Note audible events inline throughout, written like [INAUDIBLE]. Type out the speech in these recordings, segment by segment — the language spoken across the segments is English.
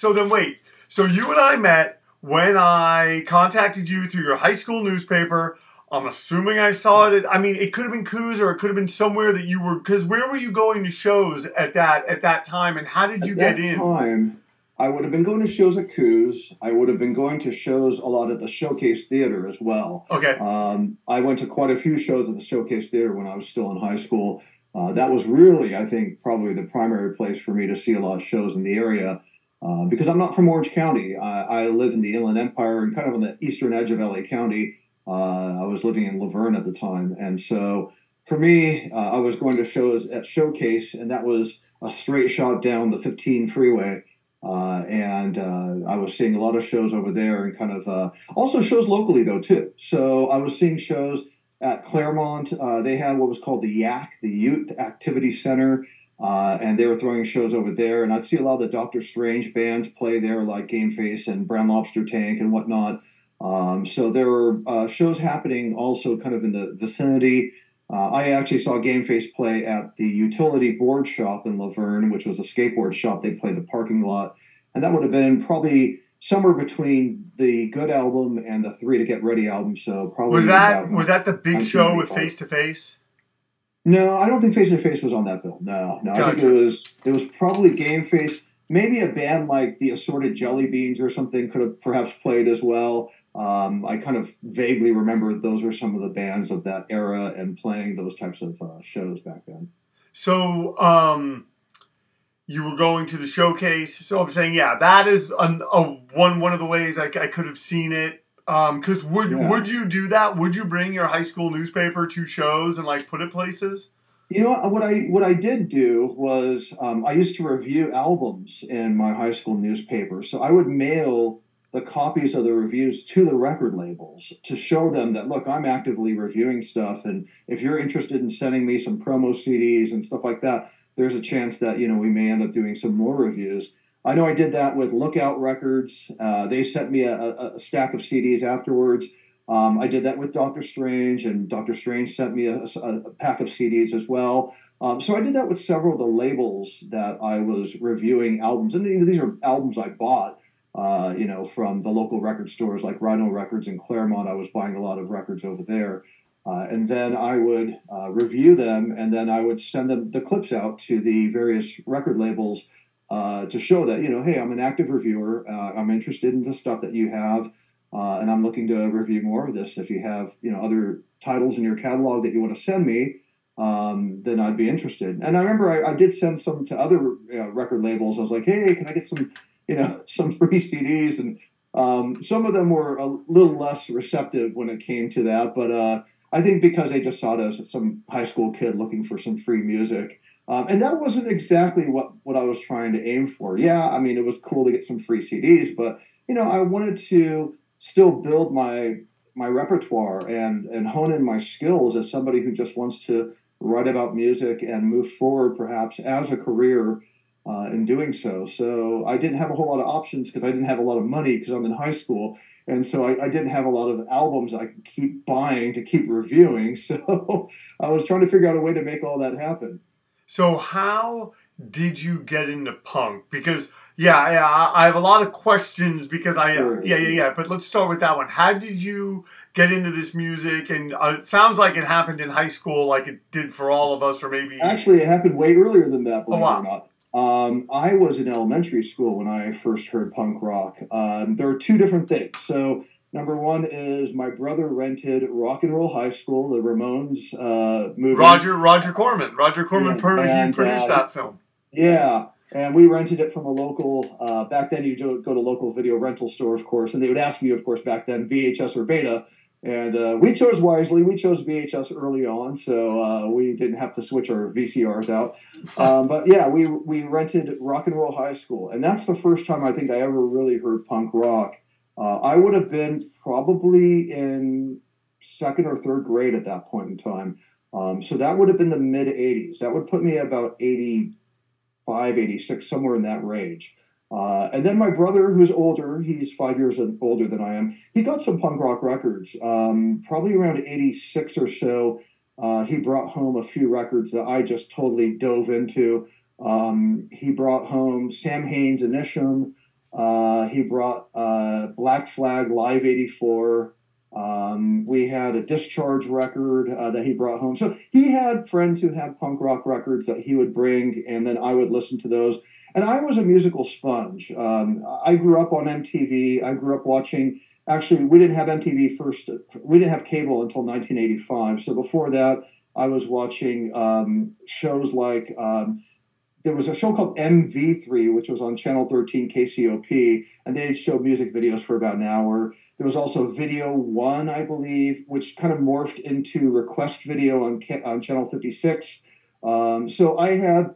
So then wait. So you and I met when I contacted you through your high school newspaper. I'm assuming I saw it. At, I mean, it could have been Koo's or it could have been somewhere that you were. Because where were you going to shows at that at that time, and how did you at get in? Time, I would have been going to shows at Koo's. I would have been going to shows a lot at the Showcase Theater as well. Okay. Um, I went to quite a few shows at the Showcase Theater when I was still in high school. Uh, that was really, I think, probably the primary place for me to see a lot of shows in the area. Uh, because I'm not from Orange County. I, I live in the Inland Empire and kind of on the eastern edge of LA County. Uh, I was living in La Verne at the time. And so for me, uh, I was going to shows at Showcase, and that was a straight shot down the 15 freeway. Uh, and uh, I was seeing a lot of shows over there and kind of also shows locally, though, too. So I was seeing shows at Claremont. they had what was called the Yak, the Youth Activity Center. Uh, and they were throwing shows over there. And I'd see a lot of the Doctor Strange bands play there, like Game Face and Brown Lobster Tank and whatnot. Um, so there were uh, shows happening also kind of in the vicinity. Uh, I actually saw Game Face play at the Utility Board Shop in La Verne, which was a skateboard shop. They played the parking lot. And that would have been probably somewhere between the Good album and the Three to Get Ready album. So probably was that was that the big show with Face to Face? No, I don't think Face to Face was on that bill. No, no, gotcha. I think it was it was probably Game Face. Maybe a band like the Assorted Jelly Beans or something could have perhaps played as well. Um, I kind of vaguely remember those were some of the bands of that era and playing those types of uh, shows back then. So, um, you were going to the showcase. So I'm saying, yeah, that is a, a one one of the ways I, I could have seen it because um, would yeah. would you do that? Would you bring your high school newspaper to shows and like put it places? You know what I what I did do was um, I used to review albums in my high school newspaper. So I would mail the copies of the reviews to the record labels to show them that look, I'm actively reviewing stuff, and if you're interested in sending me some promo CDs and stuff like that, there's a chance that you know we may end up doing some more reviews. I know I did that with Lookout Records. Uh, they sent me a, a, stack of CDs afterwards. Um, I did that with Doctor Strange, and Doctor Strange sent me a, a pack of CDs as well. Um, so I did that with several of the labels that I was reviewing albums, and these are albums I bought. Uh, you know, from the local record stores like Rhino Records in Claremont. I was buying a lot of records over there. Uh, and then I would uh, review them, and then I would send them the clips out to the various record labels uh, to show that you know, hey, I'm an active reviewer. Uh, I'm interested in the stuff that you have, uh, and I'm looking to review more of this. If you have you know other titles in your catalog that you want to send me, um, then I'd be interested. And I remember I, I did send some to other record labels. I was like, hey, can I get some you know [LAUGHS] some free CDs? And um, some of them were a little less receptive when it came to that, but uh, I think because they just saw it as some high school kid looking for some free music. Um, and that wasn't exactly what, what I was trying to aim for. Yeah, I mean, it was cool to get some free CDs, but you know, I wanted to still build my my repertoire and and hone in my skills as somebody who just wants to write about music and move forward, perhaps as a career uh, in doing so. So I didn't have a whole lot of options because I didn't have a lot of money because I'm in high school, and so I, I, didn't have a lot of albums I could keep buying to keep reviewing. [LAUGHS] So I was trying to figure out a way to make all that happen. So how did you get into punk? Because yeah, yeah, I have a lot of questions because I sure. yeah yeah yeah. But let's start with that one. How did you get into this music? And uh, it sounds like it happened in high school, like it did for all of us, or maybe actually it happened way earlier than that. Oh wow. Um, I was in elementary school when I first heard punk rock. Um, there are two different things. So, number one is my brother rented Rock and Roll High School, the Ramones uh, movie. Roger Roger Corman. Roger Corman Yeah, he and, produced uh, that film. Yeah, and we rented it from a local. Uh, back then, you go to local video rental store, of course, and they would ask you, of course, back then VHS or Beta. And uh, we chose wisely. We chose VHS early on, so uh, we didn't have to switch our VCRs out. Um, but yeah, we we rented Rock and Roll High School, and that's the first time I think I ever really heard punk rock. Uh, I would have been probably in second or third grade at that point in time. Um, so that would have been the mid 80s. That would put me about 85, 86, somewhere in that range. Uh, and then my brother, who's older, he's five years older than I am, he got some punk rock records. Um, probably around 86 or so, uh, he brought home a few records that I just totally dove into. Um, he brought home Samhain's Initium. Uh, he brought uh, Black Flag Live 84. Um, we had a discharge record uh, that he brought home. So he had friends who had punk rock records that he would bring, and then I would listen to those. And I was a musical sponge. Um, I grew up on MTV. I grew up watching. Actually, we didn't have MTV first. We didn't have cable until 1985. So before that, I was watching um, shows like um, there was a show called MV3, which was on Channel 13 KCOP, and they showed music videos for about an hour. There was also Video One, I believe, which kind of morphed into Request Video on, on Channel 56. Um, so I had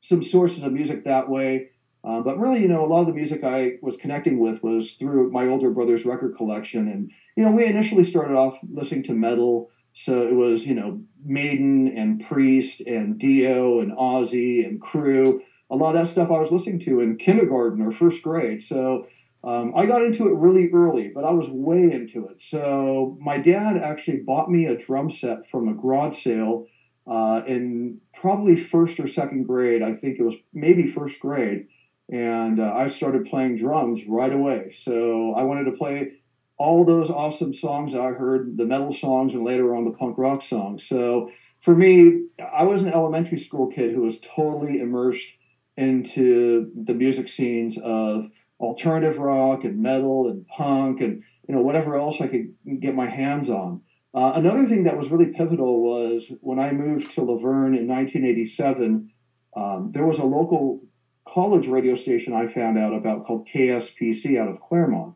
some sources of music that way. Um, but really, you know, a lot of the music I was connecting with was through my older brother's record collection. And, you know, we initially started off listening to metal. So it was, you know, Maiden and Priest and Dio and Ozzy and Crüe. A lot of that stuff I was listening to in kindergarten or first grade. So um, I got into it really early, but I was way into it. So my dad actually bought me a drum set from a garage sale uh, in probably first or second grade. I think it was maybe first grade. And uh, I started playing drums right away. So I wanted to play all those awesome songs I heard, the metal songs, and later on the punk rock songs. So for me, I was an elementary school kid who was totally immersed into the music scenes of alternative rock and metal and punk and you know whatever else I could get my hands on. Uh, another thing that was really pivotal was when I moved to La Verne in 1987. Um, there was a local college radio station I found out about called KSPC out of Claremont,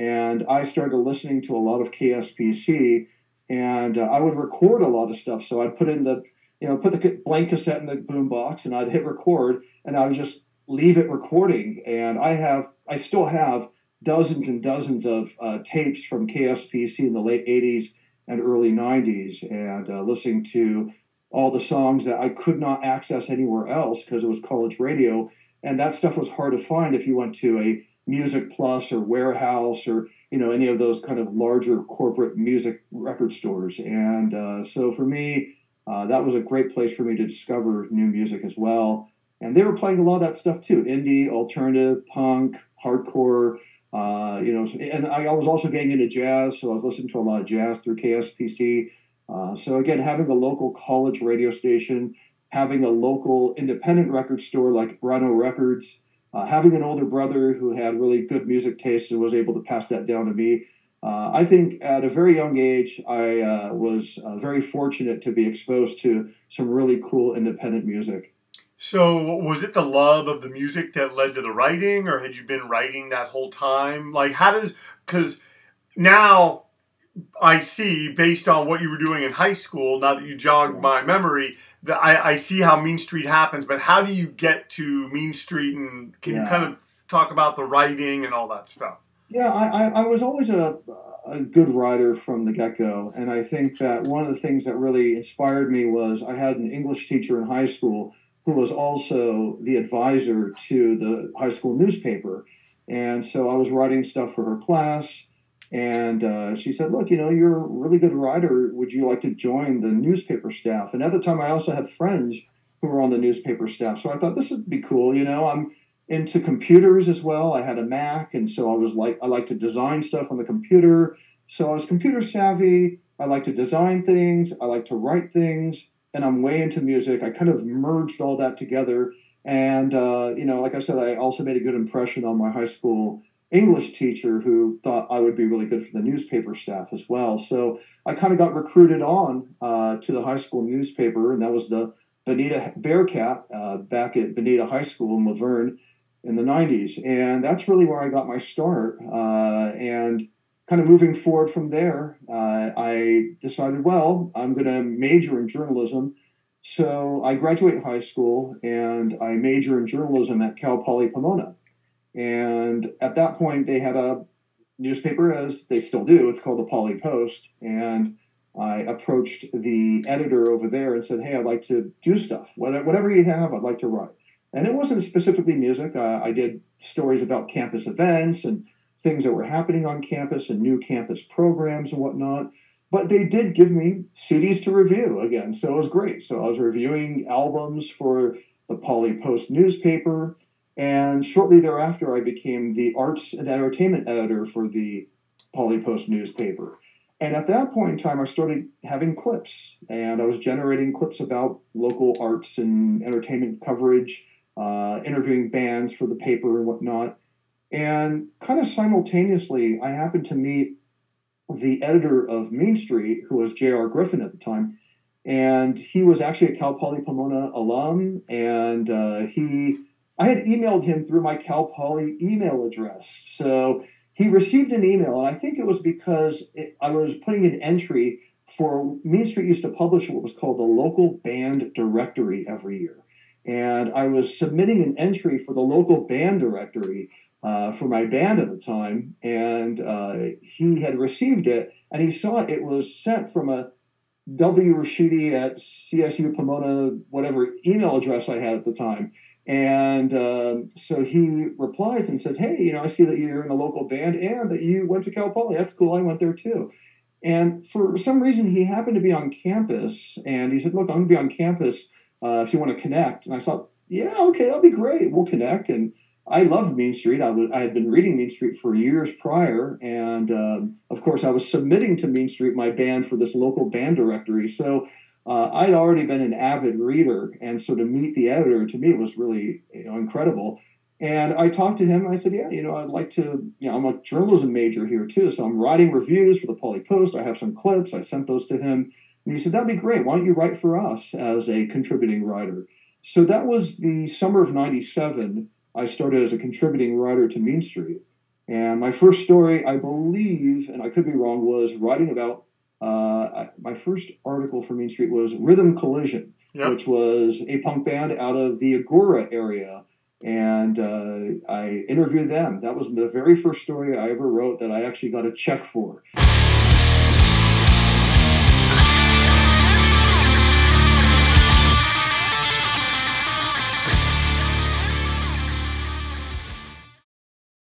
and I started listening to a lot of KSPC, and uh, I would record a lot of stuff. So I'd put in the you know put the blank cassette in the boombox, and I'd hit record, and I would just leave it recording. And I have I still have dozens and dozens of uh, tapes from KSPC in the late 80s and early 90s and uh, listening to all the songs that I could not access anywhere else because it was college radio. And that stuff was hard to find if you went to a Music Plus or Warehouse or you know any of those kind of larger corporate music record stores. And uh, so for me, uh, that was a great place for me to discover new music as well. And they were playing a lot of that stuff too: indie, alternative, punk, hardcore. Uh, you know, and I was also getting into jazz, so I was listening to a lot of jazz through KSPC. Uh, so again, having a local college radio station, having a local independent record store like Rhino Records, uh, having an older brother who had really good music taste and was able to pass that down to me. Uh, I think at a very young age, I uh, was uh, very fortunate to be exposed to some really cool independent music. So, was it the love of the music that led to the writing, or had you been writing that whole time? Like, how does, because now I see, based on what you were doing in high school, now that you jogged my memory, that I, I see how Mean Street happens, but how do you get to Mean Street, and can you kind of talk about the writing and all that stuff? Yeah, I, I, I was always a, a good writer from the get go. And I think that one of the things that really inspired me was I had an English teacher in high school who was also the advisor to the high school newspaper. And so I was writing stuff for her class. And uh, she said, Look, you know, you're a really good writer. Would you like to join the newspaper staff? And at the time, I also had friends who were on the newspaper staff. So I thought this would be cool. You know, I'm into computers as well. I had a Mac, and so I was like, I like to design stuff on the computer. So I was computer savvy. I like to design things. I like to write things, and I'm way into music. I kind of merged all that together, And, uh, you know, like I said, I also made a good impression on my high school English teacher who thought I would be really good for the newspaper staff as well. So I kind of got recruited on uh, to the high school newspaper, and that was the Bonita Bearcat uh, back at Bonita High School in La Verne in the 90s. And that's really where I got my start. Uh, and kind of moving forward from there, uh, I decided, well, I'm going to major in journalism. So I graduate high school and I major in journalism at Cal Poly Pomona. And at that point, they had a newspaper, as they still do. It's called the Poly Post. And I approached the editor over there and said, Hey, I'd like to do stuff. Whatever you have, I'd like to write. And it wasn't specifically music. Uh, I did stories about campus events and things that were happening on campus and new campus programs and whatnot. But they did give me CDs to review again. So it was great. So I was reviewing albums for the Poly Post newspaper. And shortly thereafter, I became the arts and entertainment editor for the Poly Post newspaper. And at that point in time, I started having clips, and I was generating clips about local arts and entertainment coverage, uh, interviewing bands for the paper and whatnot. And kind of simultaneously, I happened to meet the editor of Mean Street, who was J.R. Griffin at the time. And he was actually a Cal Poly Pomona alum, and uh, he I had emailed him through my Cal Poly email address. So he received an email, and I think it was because it, I was putting an entry for Mean Street used to publish what was called the local band directory every year. And I was submitting an entry for the local band directory uh, for my band at the time, and uh, he had received it, and he saw it was sent from a W. Rashidi at CSU Pomona, whatever email address I had at the time. And um, so he replies and says, Hey, you know, I see that you're in a local band and that you went to Cal Poly. That's cool. I went there too. And for some reason, he happened to be on campus and he said, Look, I'm going to be on campus uh, if you want to connect. And I thought, Yeah, okay, that'll be great. We'll connect. And I loved Mean Street. I, had been reading Mean Street for years prior. And um, of course, I was submitting to Mean Street my band for this local band directory. So uh, I'd already been an avid reader, and so to meet the editor to me was really you know incredible. And I talked to him. I said, "Yeah, you know, I'd like to. You know, I'm a journalism major here too, so I'm writing reviews for the Poly Post. I have some clips. I sent those to him, and he said, "That'd be great. Why don't you write for us as a contributing writer?" So that was the summer of '97. I started as a contributing writer to Mean Street, and my first story, I believe, and I could be wrong, was writing about uh, my first article for Mean Street was Rhythm Collision, yep. which was a punk band out of the Agoura area. And uh, I interviewed them. That was the very first story I ever wrote that I actually got a check for.